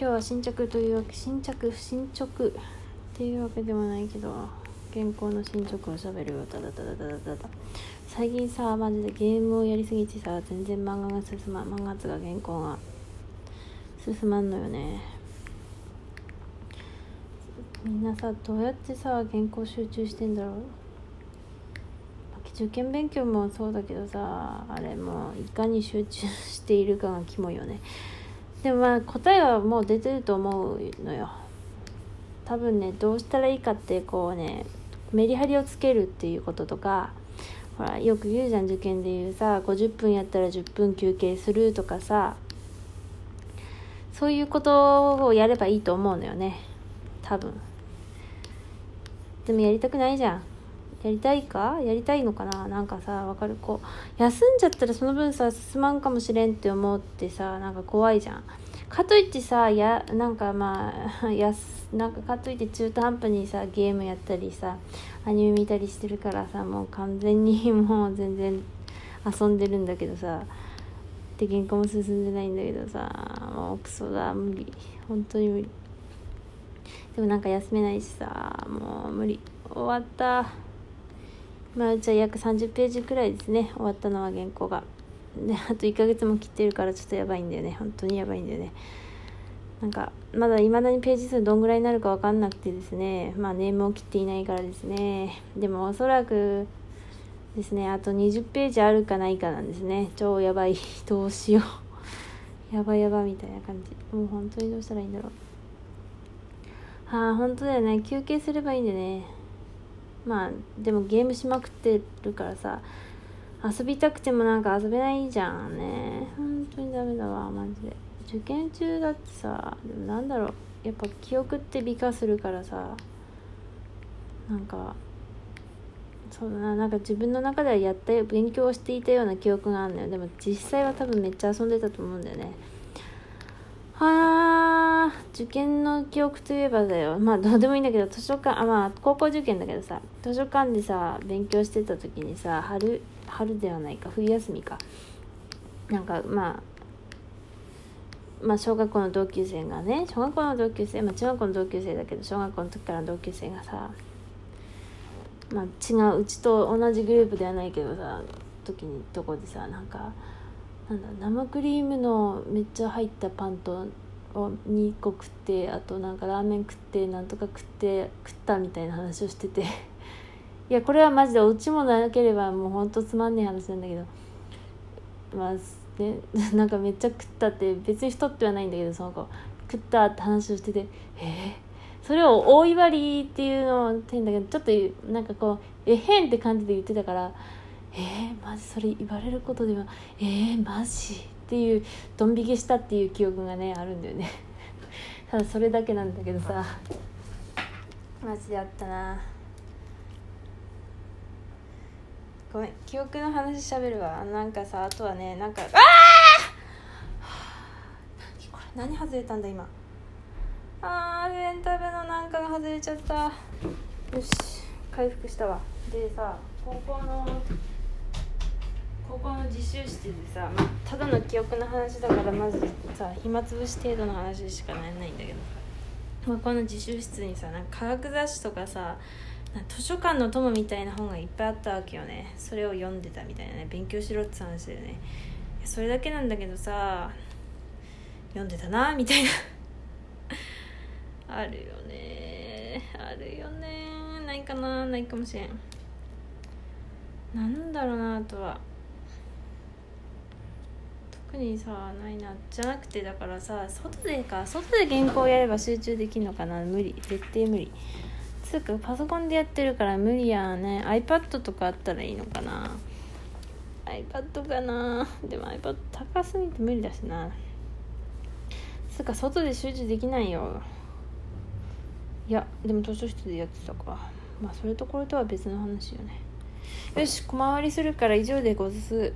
今日は新着というわけ新着新着っていうわけでもないけど原稿の進捗をしゃべるよただただただただ最近さマジでゲームをやりすぎてさ全然漫画が進まん漫画つが原稿が進まんのよね。みんなさどうやってさ原稿集中してんだろう。受験勉強もそうだけどさあれもいかに集中しているかがキモいよね。でもまあ答えはもう出てると思うのよ。多分ねどうしたらいいかってこうねメリハリをつけるっていうこととかほらよく言うじゃん受験で言うさ50分やったら10分休憩するとかさそういうことをやればいいと思うのよね。多分。でもやりたくないじゃん。やりたいか？やりたいのかな？なんかさわかる？こう休んじゃったらその分さ進まんかもしれんって思ってさなんか怖いじゃん。かといってさやなんかまあ やすなんかかといって中途半端にさゲームやったりさアニメ見たりしてるからさもう完全に もう全然遊んでるんだけどさで原稿も進んでないんだけどさもうクソだ無理。本当に無理。でもなんか休めないしさもう無理。終わった。まあじゃあ約30ページくらいですね。終わったのは原稿が。であと1ヶ月も切ってるからちょっとやばいんだよね。本当にやばいんだよね。なんかまだいまだにページ数どんぐらいになるか分かんなくてですね。まあネームを切っていないからですね。でもおそらくですねあと20ページあるかないかなんですね。超やばい。どうしよう。やばやばみたいな感じ。もう本当にどうしたらいいんだろう。はあ本当だよね。休憩すればいいんでね。まあでもゲームしまくってるからさ遊びたくてもなんか遊べないじゃんね。本当にダメだわマジで。受験中だってさでもなんだろう。やっぱ記憶って美化するからさなんかそうだな。なんか自分の中ではやったよ勉強していたような記憶があるのよ。でも実際は多分めっちゃ遊んでたと思うんだよね。はあ受験の記憶といえばだよ。まあどうでもいいんだけど図書館あまあ高校受験だけどさ図書館でさ勉強してた時にさ春春ではないか冬休みか。なんかまあまあ小学校の同級生がね小学校の同級生まあ中学校の同級生だけど小学校の時からの同級生がさまあ違ううちと同じグループではないけどさ時にとこでさなんかなんだ生クリームのめっちゃ入ったパンとを2個食ってあとなんかラーメン食ってなんとか食って食ったみたいな話をしてて。いやこれはマジでお家もなければもうほんとつまんねえ話なんだけど。まあね なんかめっちゃ食ったって別に太ってはないんだけどその子。食ったって話をしてて。えー、それを大いばりっていうのを変だけどちょっとなんかこうえへんって感じで言ってたから。えー、マジそれ言われることでは。えー、マジ？っていうドン引きしたっていう記憶がねあるんだよね。ただそれだけなんだけどさ。マジであったな。ごめん記憶の話しゃべるわ。なんかさあとはねなんかああ 何これ何外れたんだ今。あーレンタルのなんかが外れちゃった。よし回復したわ。でさ高校の高習室でさ、まあ、ただの記憶の話だからまずさ暇つぶし程度の話しかならないんだけど。まあ、この自習室にさなんか科学雑誌とかさ図書館の友みたいな本がいっぱいあったわけよね。それを読んでたみたいなね。勉強しろって話だよね。それだけなんだけどさ読んでたなみたいな。あるよね。あるよね。ないかな。ないかもしれん。なんだろうなあとは。特にさないなじゃなくてだからさ外でか外で原稿やれば集中できるのかな。無理。絶対無理。つうかパソコンでやってるから無理やね。iPad とかあったらいいのかな。iPad かな。でも iPad 高すぎて無理だしな。つうか外で集中できないよ。いやでも図書室でやってたか。まあそれとこれとは別の話よね。よし小回りするから以上でござす。